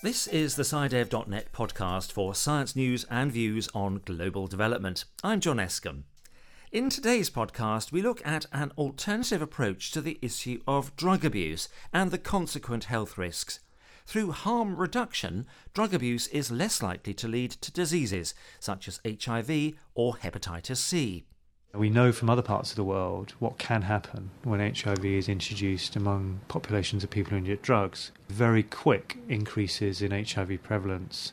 This is the SciDev.net podcast for science news and views on global development. I'm John Escombe. In today's podcast, we look at an alternative approach to the issue of drug abuse and the consequent health risks. Through harm reduction, drug abuse is less likely to lead to diseases such as HIV or hepatitis C. We know from other parts of the world what can happen when HIV is introduced among populations of people who inject drugs. Very quick increases in HIV prevalence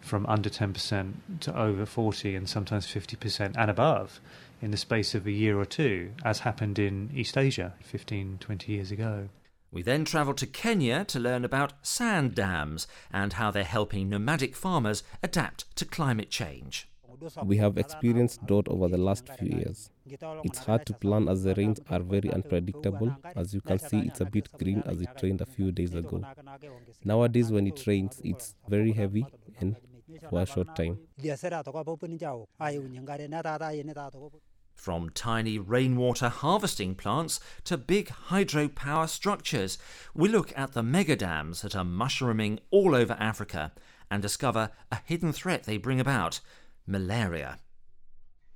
from under 10% to over 40 and sometimes 50% and above in the space of a year or two, as happened in East Asia 15, 20 years ago. We then travel to Kenya to learn about sand dams and how they're helping nomadic farmers adapt to climate change. We have experienced drought over the last few years. It's hard to plan as the rains are very unpredictable. As you can see, it's a bit green as it rained a few days ago. Nowadays, when it rains, it's very heavy and for a short time. From tiny rainwater harvesting plants to big hydropower structures, we look at the mega dams that are mushrooming all over Africa and discover a hidden threat they bring about malaria.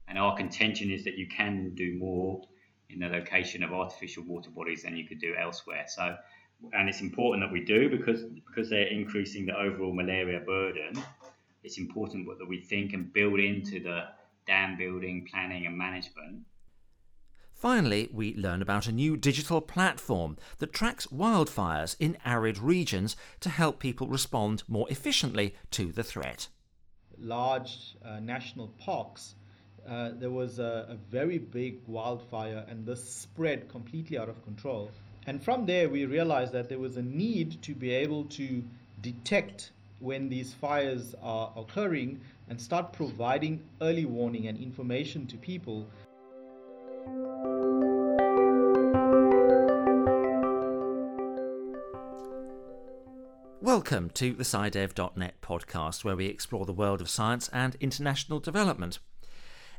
And our contention is that you can do more in the location of artificial water bodies than you could do elsewhere. So, and it's important that we do because because they're increasing the overall malaria burden. It's important that we think and build into the dam building, planning, and management. Finally, we learn about a new digital platform that tracks wildfires in arid regions to help people respond more efficiently to the threat. Large uh, national parks, uh, there was a, a very big wildfire, and this spread completely out of control. And from there, we realized that there was a need to be able to detect when these fires are occurring and start providing early warning and information to people. Welcome to the SciDev.net podcast, where we explore the world of science and international development.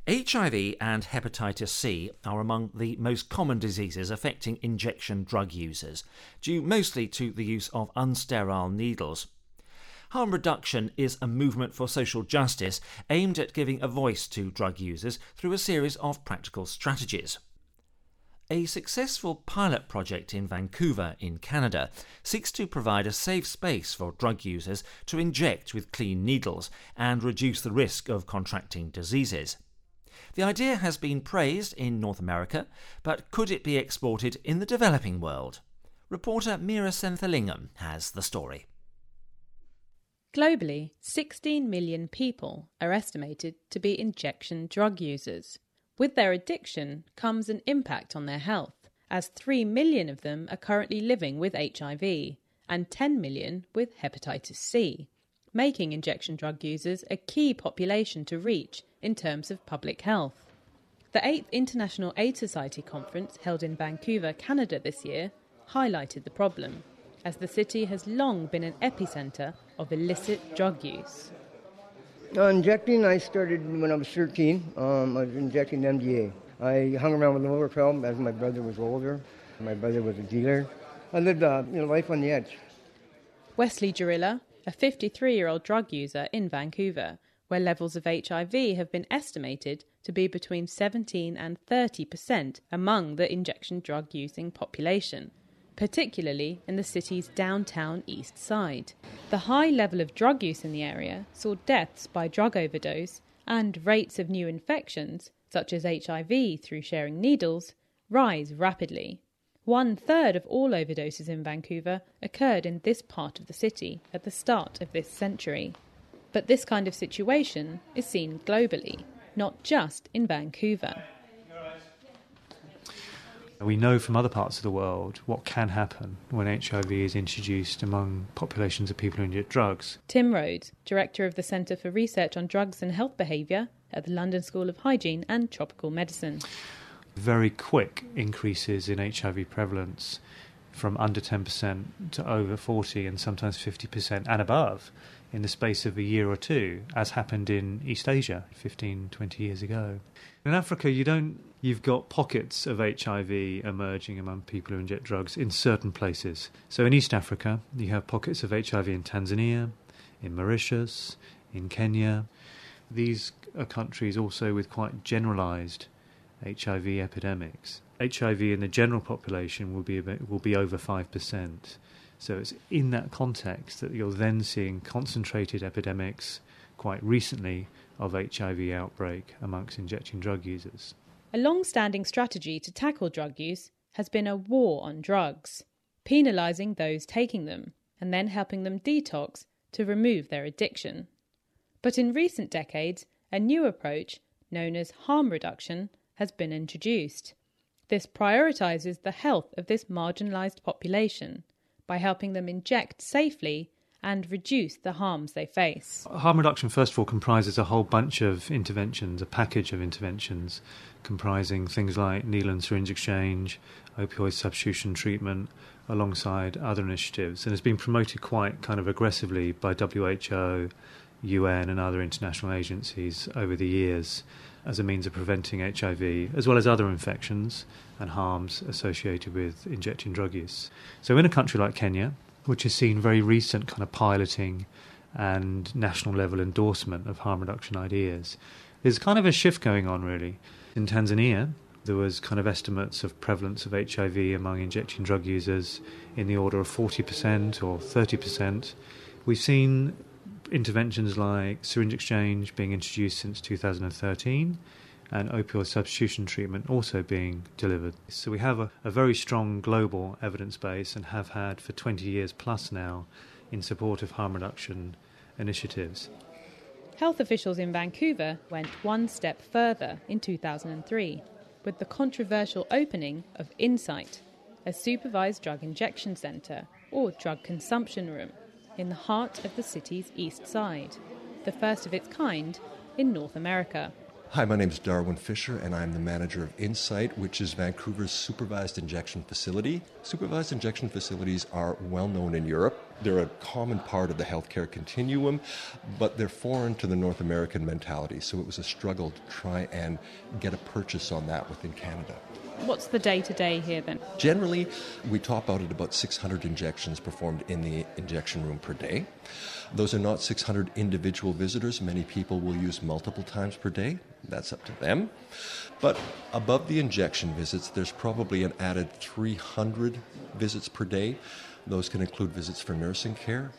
HIV and hepatitis C are among the most common diseases affecting injection drug users, due mostly to the use of unsterile needles. Harm reduction is a movement for social justice aimed at giving a voice to drug users through a series of practical strategies. A successful pilot project in Vancouver, in Canada, seeks to provide a safe space for drug users to inject with clean needles and reduce the risk of contracting diseases. The idea has been praised in North America, but could it be exported in the developing world? Reporter Meera Senthilingam has the story. Globally, 16 million people are estimated to be injection drug users. With their addiction comes an impact on their health, as 3 million of them are currently living with HIV and 10 million with hepatitis C, making injection drug users a key population to reach in terms of public health. The 8th International AIDS Society conference held in Vancouver, Canada this year highlighted the problem as the city has long been an epicentre of illicit drug use. Uh, injecting, I started when I was 13. Um, I was injecting MDA. I hung around with Pelham as my brother was older. My brother was a dealer. I lived a uh, you know, life on the edge. Wesley Jarilla, a 53 year old drug user in Vancouver, where levels of HIV have been estimated to be between 17 and 30 percent among the injection drug using population particularly in the city's downtown east side. The high level of drug use in the area saw deaths by drug overdose and rates of new infections, such as HIV through sharing needles, rise rapidly. One third of all overdoses in Vancouver occurred in this part of the city at the start of this century. But this kind of situation is seen globally, not just in Vancouver. We know from other parts of the world what can happen when HIV is introduced among populations of people who inject drugs. Tim Rhodes, Director of the Centre for Research on Drugs and Health Behaviour at the London School of Hygiene and Tropical Medicine. Very quick increases in HIV prevalence from under 10% to over 40 and sometimes 50% and above in the space of a year or two, as happened in East Asia 15, 20 years ago. In Africa, you don't. You've got pockets of HIV emerging among people who inject drugs in certain places. So in East Africa, you have pockets of HIV in Tanzania, in Mauritius, in Kenya. These are countries also with quite generalized HIV epidemics. HIV in the general population will be will be over five percent. So it's in that context that you're then seeing concentrated epidemics quite recently of HIV outbreak amongst injecting drug users. A long standing strategy to tackle drug use has been a war on drugs, penalising those taking them and then helping them detox to remove their addiction. But in recent decades, a new approach, known as harm reduction, has been introduced. This prioritises the health of this marginalised population by helping them inject safely and reduce the harms they face. Harm reduction, first of all, comprises a whole bunch of interventions, a package of interventions comprising things like needle and syringe exchange, opioid substitution treatment, alongside other initiatives, and has been promoted quite kind of aggressively by WHO, UN, and other international agencies over the years as a means of preventing HIV, as well as other infections and harms associated with injecting drug use. So, in a country like Kenya, which has seen very recent kind of piloting and national level endorsement of harm reduction ideas, there's kind of a shift going on really. In Tanzania, there was kind of estimates of prevalence of HIV among injecting drug users in the order of 40% or 30%. We've seen interventions like syringe exchange being introduced since 2013 and opioid substitution treatment also being delivered. So we have a, a, very strong global evidence base and have had for 20 years plus now in support of harm reduction initiatives. Health officials in Vancouver went one step further in 2003 with the controversial opening of Insite, a supervised drug injection centre or drug consumption room in the heart of the city's east side, the first of its kind in North America. Hi, my name is Darwin Fisher, and I'm the manager of Insite, which is Vancouver's supervised injection facility. Supervised injection facilities are well known in Europe. They're a common part of the healthcare continuum, but they're foreign to the North American mentality. So it was a struggle to try and get a purchase on that within Canada. What's the day to day here then? Generally, we top out at about 600 injections performed in the injection room per day. Those are not 600 individual visitors. Many people will use multiple times per day. That's up to them. But above the injection visits, there's probably an added 300 visits per day. Those can include visits for nursing care,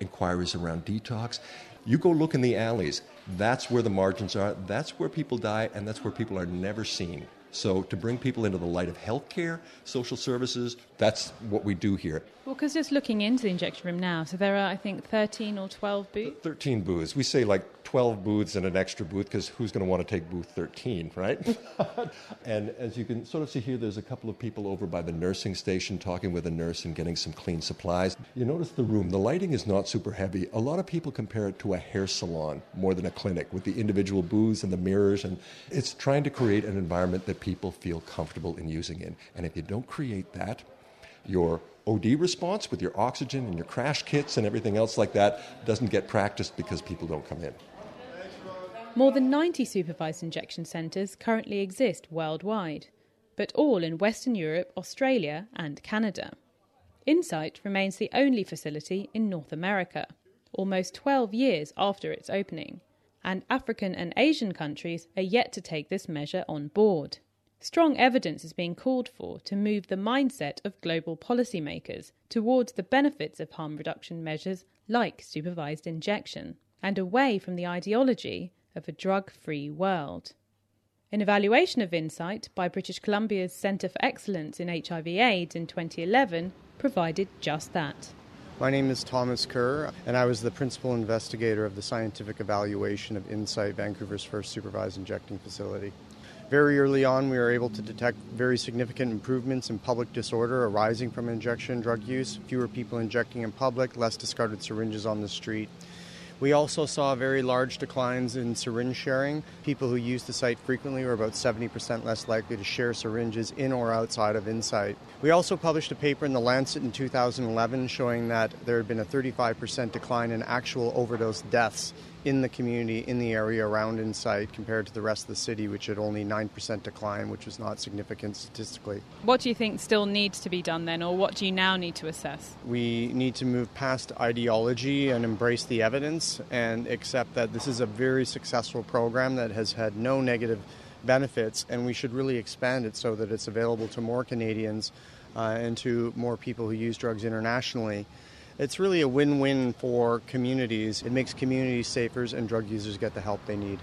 inquiries around detox. You go look in the alleys. That's where the margins are. That's where people die, and that's where people are never seen. So to bring people into the light of healthcare, social services, that's what we do here. Well, because just looking into the injection room now, so there are, I think, 13 or 12 booths? 13 booths. We say like 12 booths and an extra booth because who's going to want to take booth 13, right? and as you can sort of see here, there's a couple of people over by the nursing station talking with a nurse and getting some clean supplies. You notice the room, the lighting is not super heavy. A lot of people compare it to a hair salon more than a clinic with the individual booths and the mirrors. And it's trying to create an environment that people feel comfortable in using in. And if you don't create that, your OD response with your oxygen and your crash kits and everything else like that doesn't get practiced because people don't come in. More than 90 supervised injection centres currently exist worldwide, but all in Western Europe, Australia, and Canada. Insite remains the only facility in North America, almost 12 years after its opening, and African and Asian countries are yet to take this measure on board. Strong evidence is being called for to move the mindset of global policymakers towards the benefits of harm reduction measures like supervised injection, and away from the ideology of a drug free world. An evaluation of Insite by British Columbia's Centre for Excellence in HIV AIDS in 2011 provided just that. My name is Thomas Kerr, and I was the principal investigator of the scientific evaluation of Insite, Vancouver's first supervised injecting facility. Very early on, we were able to detect very significant improvements in public disorder arising from injection drug use, fewer people injecting in public, less discarded syringes on the street, We also saw very large declines in syringe sharing. People who use the site frequently were about 70% less likely to share syringes in or outside of Insite. We also published a paper in The Lancet in 2011 showing that there had been a 35% decline in actual overdose deaths in the community in the area around Insite compared to the rest of the city, which had only 9% decline, which was not significant statistically. What do you think still needs to be done then, or what do you now need to assess? We need to move past ideology and embrace the evidence and accept that this is a very successful program that has had no negative benefits, and we should really expand it so that it's available to more Canadians uh, and to more people who use drugs internationally. It's really a win win for communities. It makes communities safer and drug users get the help they need.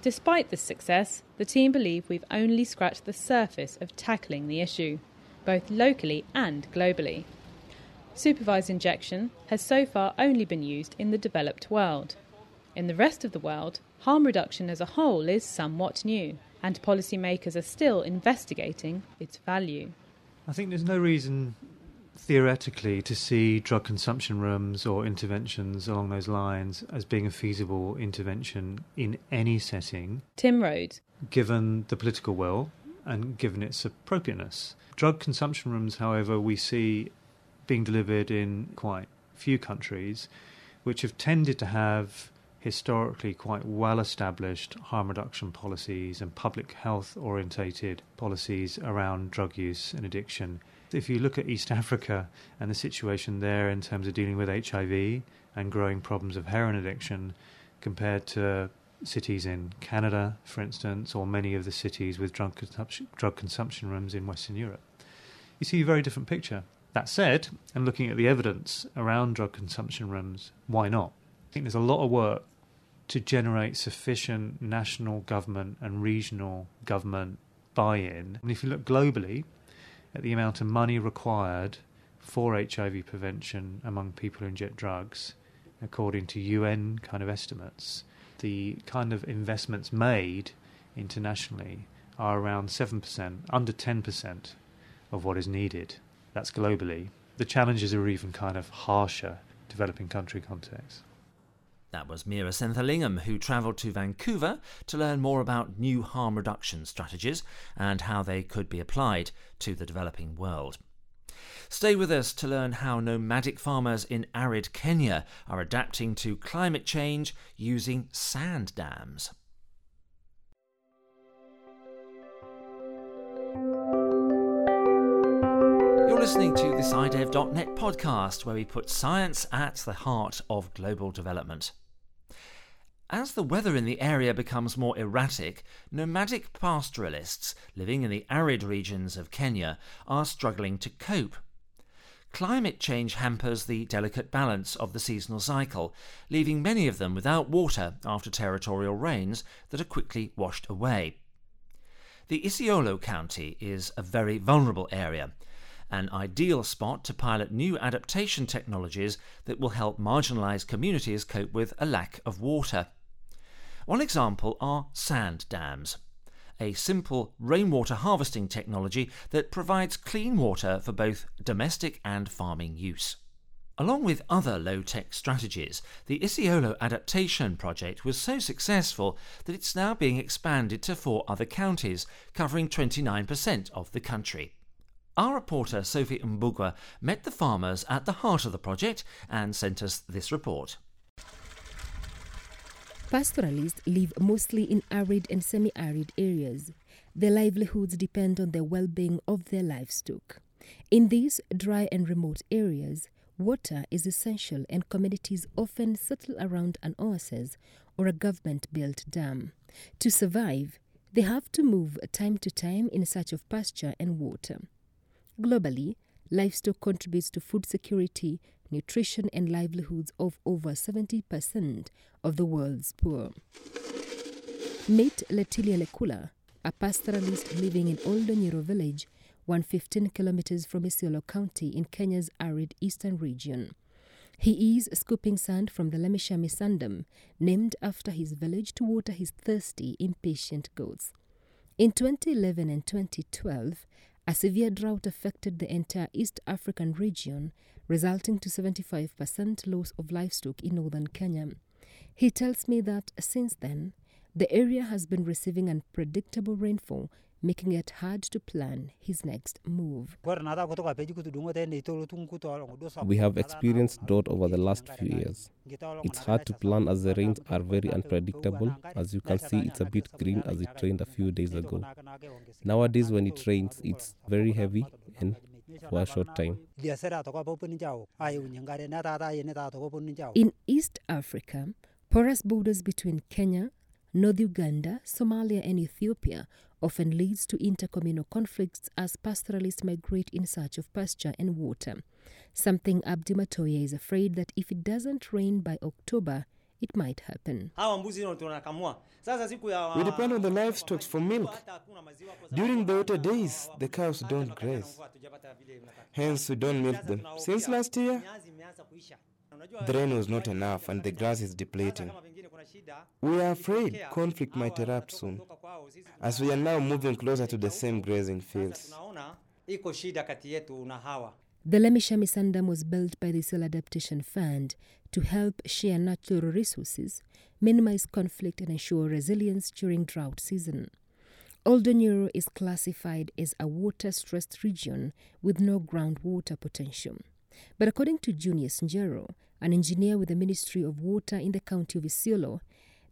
Despite this success, the team believe we've only scratched the surface of tackling the issue, both locally and globally. Supervised injection has so far only been used in the developed world. In the rest of the world, harm reduction as a whole is somewhat new, and policymakers are still investigating its value. I think there's no reason theoretically to see drug consumption rooms or interventions along those lines as being a feasible intervention in any setting. Tim Rhodes. Given the political will and given its appropriateness. Drug consumption rooms, however, we see being delivered in quite few countries, which have tended to have historically quite well established harm reduction policies and public health orientated policies around drug use and addiction if you look at East Africa and the situation there in terms of dealing with HIV and growing problems of heroin addiction compared to cities in Canada, for instance, or many of the cities with drug consumption, drug consumption rooms in Western Europe, you see a very different picture. That said, and looking at the evidence around drug consumption rooms, why not? I think there's a lot of work to generate sufficient national government and regional government buy in. And if you look globally, at the amount of money required for HIV prevention among people who inject drugs, according to UN kind of estimates, the kind of investments made internationally are around 7%, under 10% of what is needed. That's globally. The challenges are even kind of harsher developing country contexts. That was Meera Senthilingam, who travelled to Vancouver to learn more about new harm reduction strategies and how they could be applied to the developing world. Stay with us to learn how nomadic farmers in arid Kenya are adapting to climate change using sand dams. You're listening to this SciDev.net podcast where we put science at the heart of global development. As the weather in the area becomes more erratic, nomadic pastoralists living in the arid regions of Kenya are struggling to cope. Climate change hampers the delicate balance of the seasonal cycle, leaving many of them without water after territorial rains that are quickly washed away. The Isiolo County is a very vulnerable area, an ideal spot to pilot new adaptation technologies that will help marginalised communities cope with a lack of water. One example are sand dams, a simple rainwater harvesting technology that provides clean water for both domestic and farming use. Along with other low tech strategies, the Isiolo Adaptation Project was so successful that it's now being expanded to four other counties, covering 29% of the country. Our reporter Sophie Mbugwa met the farmers at the heart of the project and sent us this report. Pastoralists live mostly in arid and semi arid areas. Their livelihoods depend on the well being of their livestock. In these dry and remote areas, water is essential and communities often settle around an oasis or a government built dam. To survive, they have to move time to time in search of pasture and water. Globally, livestock contributes to food security, nutrition, and livelihoods of over 70% of the world's poor. Meet Letilia Lekula, a pastoralist living in Oldonyiro village, 115 kilometers from Isiolo County in Kenya's arid eastern region. He is scooping sand from the Lemishami Sandam, named after his village to water his thirsty, impatient goats. In 2011 and 2012, a severe drought affected the entire East African region, resulting to 75% loss of livestock in northern Kenya. He tells me that since then, the area has been receiving unpredictable rainfall, making it hard to plan his next move. We have experienced drought over the last few years. It's hard to plan as the rains are very unpredictable. As you can see, it's a bit green as it rained a few days ago. Nowadays, when it rains, it's very heavy and for a short time. In East Africa, porous borders between Kenya, North Uganda, Somalia, and Ethiopia often leads to intercommunal conflicts as pastoralists migrate in search of pasture and water. Something Abdi Matoya is afraid that if it doesn't rain by October, it might happen. We depend on the livestock for milk. During the water days, the cows don't graze. Hence, we don't milk them. Since last year, the rain was not enough and the grass is depleting. We are afraid conflict might erupt soon, as we are now moving closer to the same grazing fields. The Lemishami Sandam was built by the Isiolo Adaptation Fund to help share natural resources, minimize conflict, and ensure resilience during drought season. Oldonyiro is classified as a water stressed region with no groundwater potential. But according to Junius Njero, an engineer with the Ministry of Water in the county of Isiolo,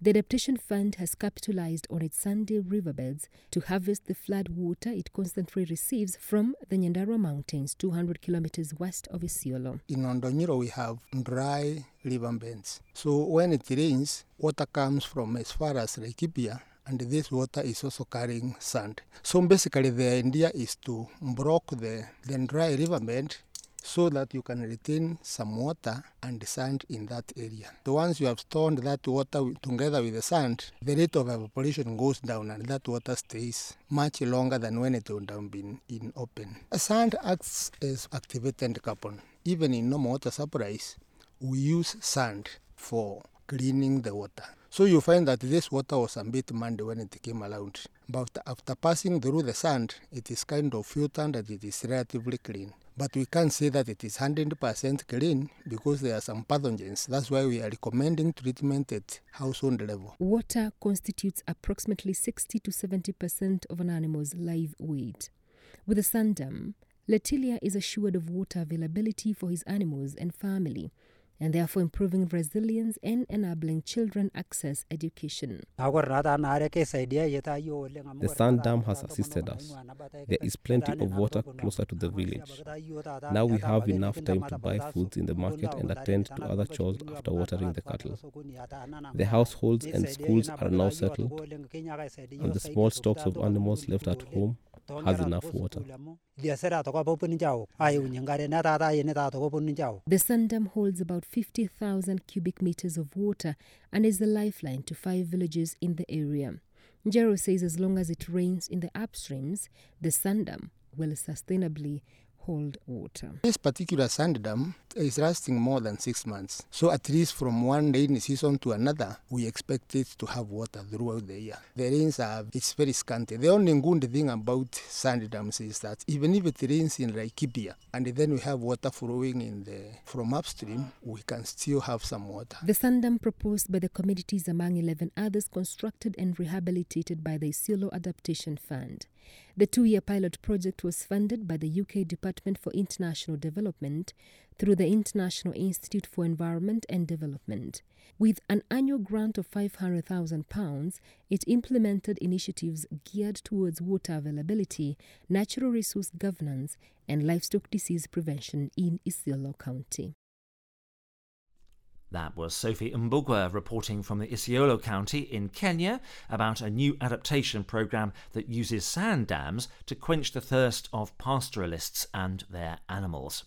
the Adaptation Fund has capitalized on its sandy riverbeds to harvest the flood water it constantly receives from the Nyandarua Mountains, 200 kilometers west of Isiolo. In Oldonyiro, we have dry riverbeds. So when it rains, water comes from as far as Laikipia, and this water is also carrying sand. So basically, the idea is to block the, the dry riverbed so that you can retain some water and sand in that area. So once you have stored that water together with the sand, the rate of evaporation goes down and that water stays much longer than when it would have been in open. Sand acts as activated carbon. Even in normal water supplies, we use sand for cleaning the water. So you find that this water was a bit muddy when it came around. But after passing through the sand, it is kind of filtered and it is relatively clean. But we can't say that it is 100% clean because there are some pathogens. That's why we are recommending treatment at household level. Water constitutes approximately 60 to 70% of an animal's live weight. With the Sandam, Letilia is assured of water availability for his animals and family and therefore improving resilience and enabling children access education. The sand dam has assisted us. There is plenty of water closer to the village. Now we have enough time to buy foods in the market and attend to other chores after watering the cattle. The households and schools are now settled, and the small stocks of animals left at home has enough water. The Sandam holds about 50,000 cubic meters of water and is the lifeline to five villages in the area. Njero says as long as it rains in the upstreams, the Sandam will sustainably hold water. This particular sand dam is lasting more than six months. So at least from one rainy season to another, we expect it to have water throughout the year. The rains are it's very scanty. The only good thing about sand dams is that even if it rains in Laikipia and then we have water flowing in the from upstream, we can still have some water. The sand dam proposed by the communities among 11 others constructed and rehabilitated by the Isiolo Adaptation Fund. The two year pilot project was funded by the UK Department for International Development through the International Institute for Environment and Development. With an annual grant of £500,000, it implemented initiatives geared towards water availability, natural resource governance, and livestock disease prevention in Isiolo County. That was Sophie Mbugwa reporting from the Isiolo County in Kenya about a new adaptation program that uses sand dams to quench the thirst of pastoralists and their animals.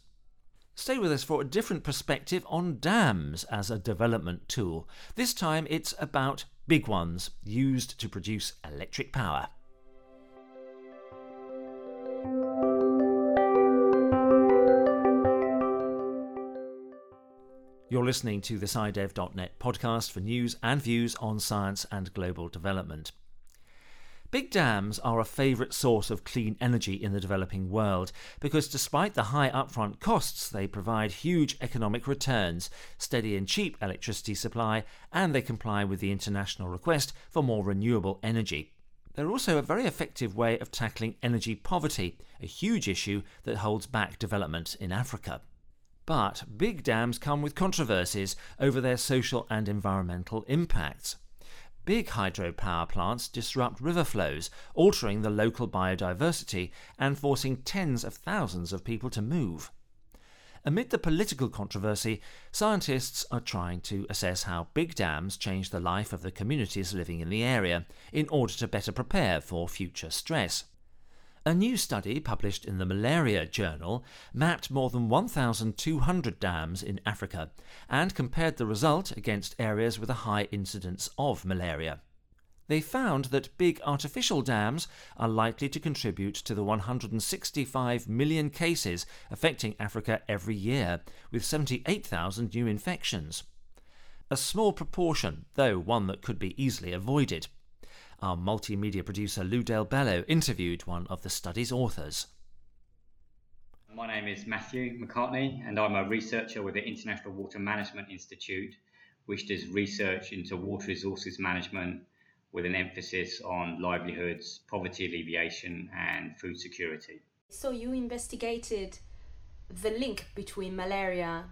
Stay with us for a different perspective on dams as a development tool. This time it's about big ones used to produce electric power. You're listening to the SciDev.net podcast for news and views on science and global development. Big dams are a favourite source of clean energy in the developing world because despite the high upfront costs, they provide huge economic returns, steady and cheap electricity supply, and they comply with the international request for more renewable energy. They're also a very effective way of tackling energy poverty, a huge issue that holds back development in Africa. But big dams come with controversies over their social and environmental impacts. Big hydropower plants disrupt river flows, altering the local biodiversity and forcing tens of thousands of people to move. Amid the political controversy, scientists are trying to assess how big dams change the life of the communities living in the area in order to better prepare for future stress. A new study published in the Malaria Journal mapped more than 1,200 dams in Africa and compared the result against areas with a high incidence of malaria. They found that big artificial dams are likely to contribute to the 165 million cases affecting Africa every year, with 78,000 new infections. A small proportion, though one that could be easily avoided. Our multimedia producer Lou Del Bello interviewed one of the study's authors. My name is Matthew McCartney, and I'm a researcher with the International Water Management Institute, which does research into water resources management with an emphasis on livelihoods, poverty alleviation, and food security. So, you investigated the link between malaria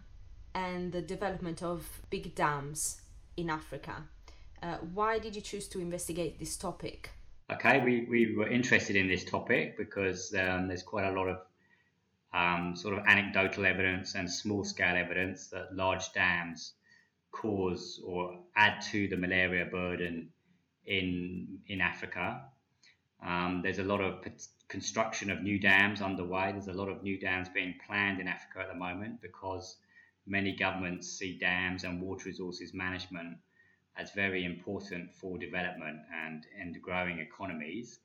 and the development of big dams in Africa. Uh, why did you choose to investigate this topic? Okay, we, we were interested in this topic because um, there's quite a lot of um, sort of anecdotal evidence and small scale evidence that large dams cause or add to the malaria burden in in Africa. Um, there's a lot of construction of new dams underway. There's a lot of new dams being planned in Africa at the moment because many governments see dams and water resources management as very important for development and, and growing economies.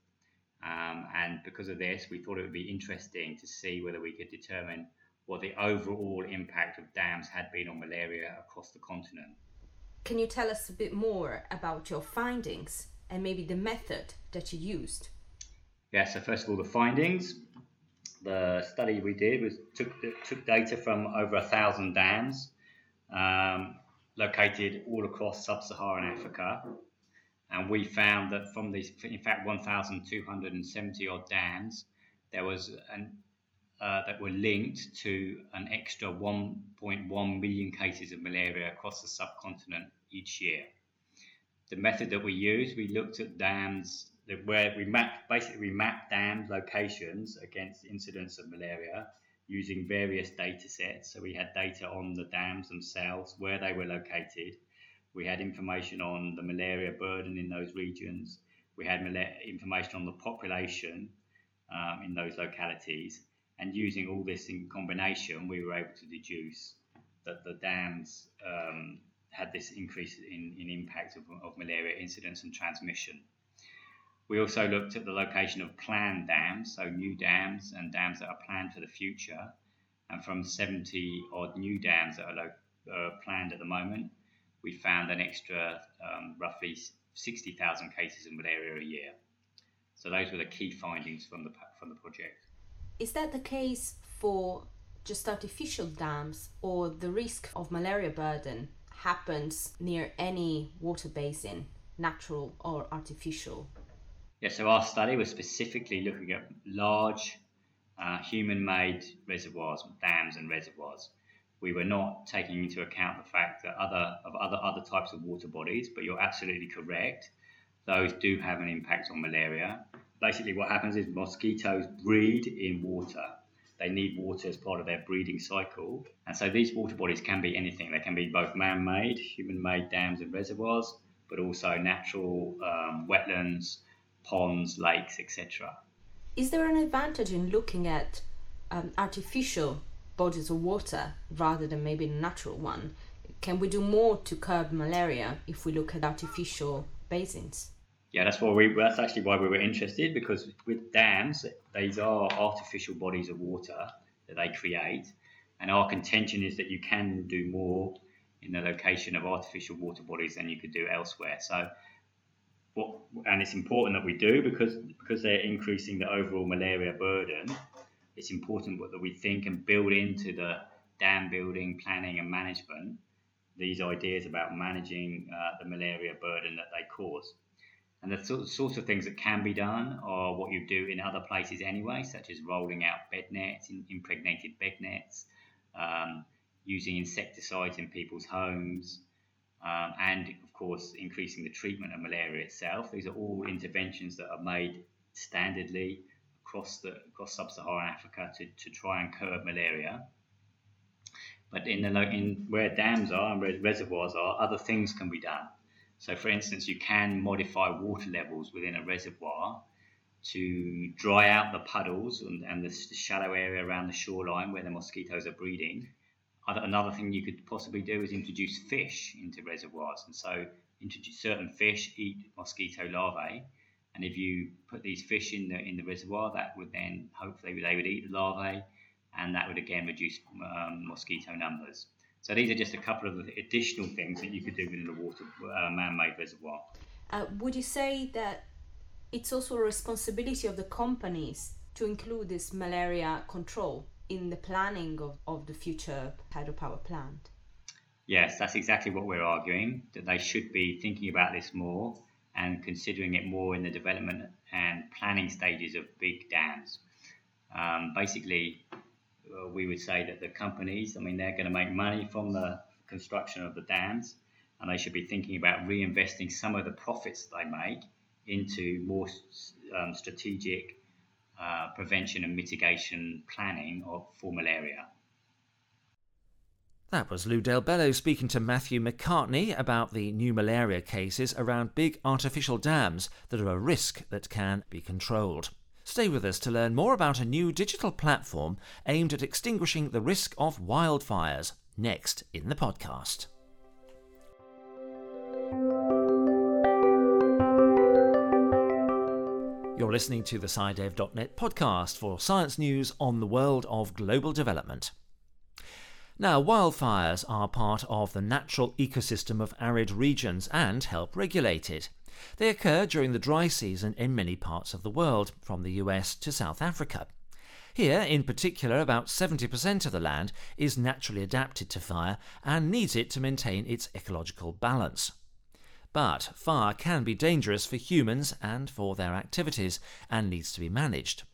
Um, and because of this, we thought it would be interesting to see whether we could determine what the overall impact of dams had been on malaria across the continent. Can you tell us a bit more about your findings and maybe the method that you used? Yeah, so first of all, the findings. The study we did was took took data from over a thousand dams, um, located all across sub-Saharan Africa, and we found that from these, in fact, 1,270 odd dams, there was an uh, that were linked to an extra 1.1 million cases of malaria across the subcontinent each year. The method that we used, we looked at dams where we mapped basically we mapped dam locations against incidence of malaria using various data sets. So we had data on the dams themselves, where they were located. We had information on the malaria burden in those regions. We had information on the population um, in those localities. And using all this in combination, we were able to deduce that the dams um, had this increase in, in impact of, of malaria incidence and transmission. We also looked at the location of planned dams, so new dams and dams that are planned for the future. And from 70 odd new dams that are lo- uh, planned at the moment, we found an extra um, roughly 60,000 cases of malaria a year. So those were the key findings from the from the project. Is that the case for just artificial dams, or the risk of malaria burden happens near any water basin, natural or artificial? Yeah, so our study was specifically looking at large uh, human made reservoirs, dams, and reservoirs. We were not taking into account the fact that other of other other types of water bodies, but you're absolutely correct. Those do have an impact on malaria. Basically, what happens is mosquitoes breed in water. They need water as part of their breeding cycle. And so these water bodies can be anything. They can be both man made, human made dams and reservoirs, but also natural um, wetlands, ponds, lakes, etc. Is there an advantage in looking at um, artificial bodies of water rather than maybe a natural one? Can we do more to curb malaria if we look at artificial basins? Yeah, that's why we. That's actually why we were interested because with dams, these are artificial bodies of water that they create, and our contention is that you can do more in the location of artificial water bodies than you could do elsewhere. So what, and it's important that we do because because they're increasing the overall malaria burden. It's important that we think and build into the dam building, planning, and management these ideas about managing uh, the malaria burden that they cause. And the sort, sorts of things that can be done are what you do in other places anyway, such as rolling out bed nets, impregnated bed nets, um, using insecticides in people's homes, um, and of course increasing the treatment of malaria itself. These are all interventions that are made standardly across the across sub-Saharan Africa to, to try and curb malaria. But in the in where dams are and reservoirs are, other things can be done. So, for instance, you can modify water levels within a reservoir to dry out the puddles and, and the, the shallow area around the shoreline where the mosquitoes are breeding another thing you could possibly do is introduce fish into reservoirs, and so introduce certain fish eat mosquito larvae, and if you put these fish in the in the reservoir, that would then hopefully they would eat the larvae, and that would again reduce um, mosquito numbers. So these are just a couple of additional things that you could do within a water uh, man-made reservoir. Uh, would you say that it's also a responsibility of the companies to include this malaria control? In the planning of, of the future hydropower plant. Yes, that's exactly what we're arguing, that they should be thinking about this more and considering it more in the development and planning stages of big dams. Um, basically, uh, we would say that the companies, I mean, they're going to make money from the construction of the dams, and they should be thinking about reinvesting some of the profits they make into more um, strategic uh, prevention and mitigation planning of, for malaria. That was Lou Del Bello speaking to Matthew McCartney about the new malaria cases around big artificial dams that are a risk that can be controlled. Stay with us to learn more about a new digital platform aimed at extinguishing the risk of wildfires next in the podcast. You're listening to the SciDev.net podcast for science news on the world of global development. Now, wildfires are part of the natural ecosystem of arid regions and help regulate it. They occur during the dry season in many parts of the world, from the US to South Africa. Here, in particular, about 70% of the land is naturally adapted to fire and needs it to maintain its ecological balance. But fire can be dangerous for humans and for their activities and needs to be managed.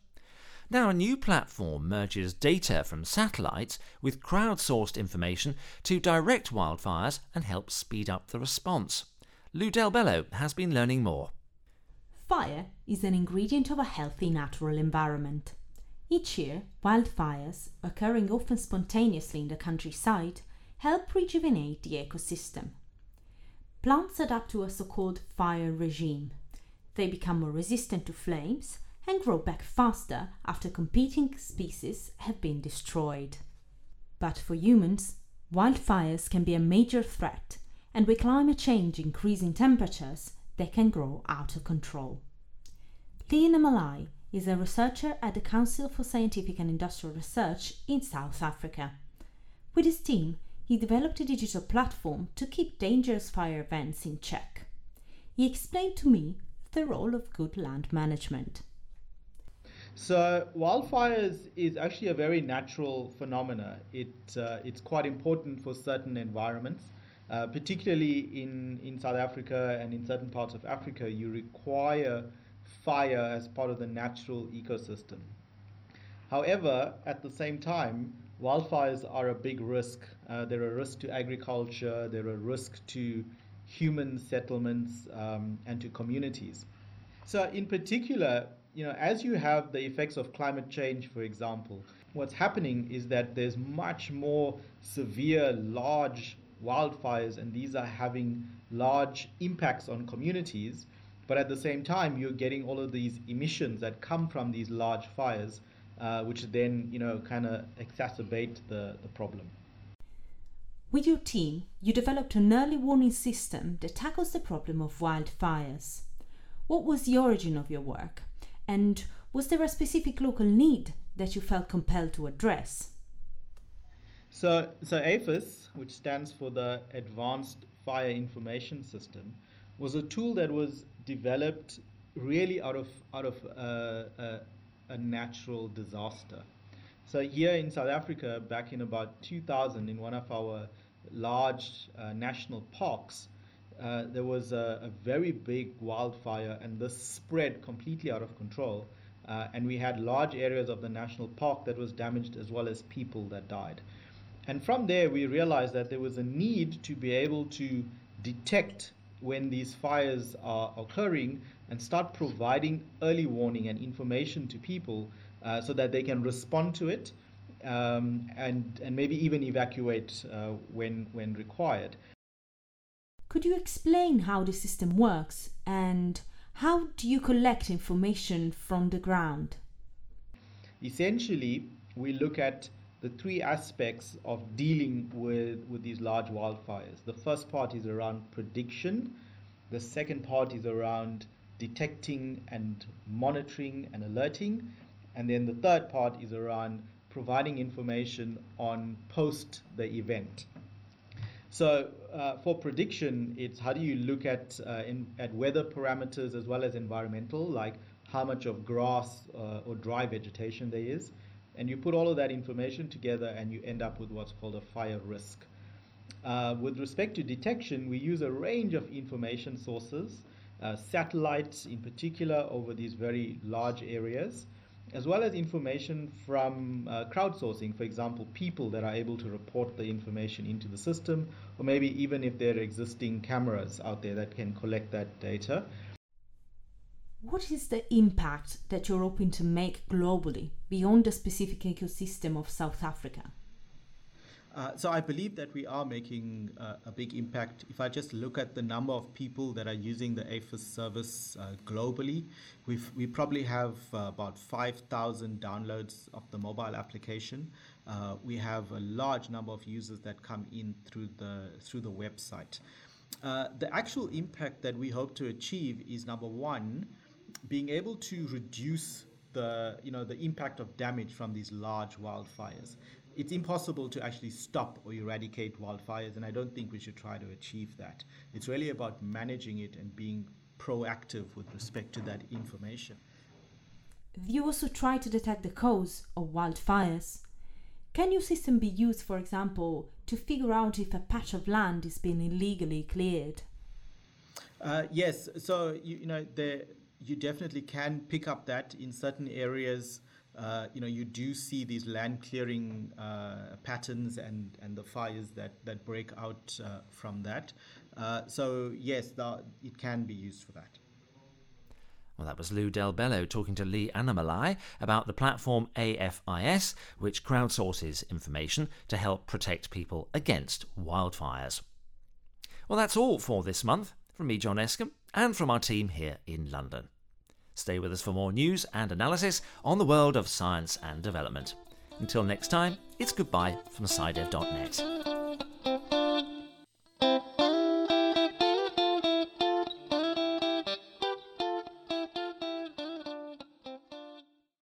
Now, a new platform merges data from satellites with crowdsourced information to direct wildfires and help speed up the response. Lou Del Bello has been learning more. Fire is an ingredient of a healthy natural environment. Each year, wildfires, occurring often spontaneously in the countryside, help rejuvenate the ecosystem plants adapt to a so called fire regime. They become more resistant to flames and grow back faster after competing species have been destroyed. But for humans, wildfires can be a major threat, and with climate change increasing temperatures, they can grow out of control. Lina Malai is a researcher at the Council for Scientific and Industrial Research in South Africa. With his team, he developed a digital platform to keep dangerous fire events in check. He explained to me the role of good land management. So wildfires is actually a very natural phenomena. It uh, it's quite important for certain environments, uh, particularly in in South Africa and in certain parts of Africa. You require fire as part of the natural ecosystem. However, at the same time, wildfires are a big risk. Uh, they're a risk to agriculture, they're a risk to human settlements um, and to communities. So, in particular, you know, as you have the effects of climate change, for example, what's happening is that there's much more severe, large wildfires, and these are having large impacts on communities. But at the same time, you're getting all of these emissions that come from these large fires uh, which then you know kind of exacerbate the, the problem. With your team, you developed an early warning system that tackles the problem of wildfires. What was the origin of your work, and was there a specific local need that you felt compelled to address? So, so AFIS, which stands for the Advanced Fire Information System, was a tool that was developed really out of out of uh, a, a natural disaster. So here in South Africa, back in about 2000, in one of our large uh, national parks, uh, there was a, a, very big wildfire, and this spread completely out of control. Uh, and we had large areas of the national park that was damaged, as well as people that died. And from there, we realized that there was a need to be able to detect when these fires are occurring and start providing early warning and information to people uh, so that they can respond to it um, and, and maybe even evacuate uh, when, when required. Could you explain how the system works and how do you collect information from the ground? Essentially, we look at the three aspects of dealing with, with these large wildfires. The first part is around prediction, the second part is around detecting and monitoring and alerting, and then the third part is around providing information on post the event. So uh, for prediction, it's how do you look at uh, in, at weather parameters as well as environmental, like how much of grass uh, or dry vegetation there is, and you put all of that information together and you end up with what's called a fire risk. Uh, with respect to detection, we use a range of information sources, uh, satellites in particular over these very large areas, as well as information from uh, crowdsourcing, for example, people that are able to report the information into the system, or maybe even if there are existing cameras out there that can collect that data. What is the impact that you're hoping to make globally beyond the specific ecosystem of South Africa? Uh, so I believe that we are making uh, a big impact. If I just look at the number of people that are using the AFIS service uh, globally, we we probably have uh, about 5,000 downloads of the mobile application. Uh, we have a large number of users that come in through the through the website. the actual impact that we hope to achieve is number one, being able to reduce the you know the impact of damage from these large wildfires it's impossible to actually stop or eradicate wildfires, and I don't think we should try to achieve that. It's really about managing it and being proactive with respect to that information. You also try to detect the cause of wildfires. Can your system be used, for example, to figure out if a patch of land is being illegally cleared? Uh, yes, so you, you know there, you definitely can pick up that in certain areas uh, you know, you do see these land clearing uh, patterns and, and the fires that, that break out uh, from that. Uh, so, yes, the, it can be used for that. Well, that was Lou Del Bello talking to Lee Annamalai about the platform AFIS, which crowdsources information to help protect people against wildfires. Well, that's all for this month from me, John Escombe, and from our team here in London. Stay with us for more news and analysis on the world of science and development. Until next time, it's goodbye from SciDev.net.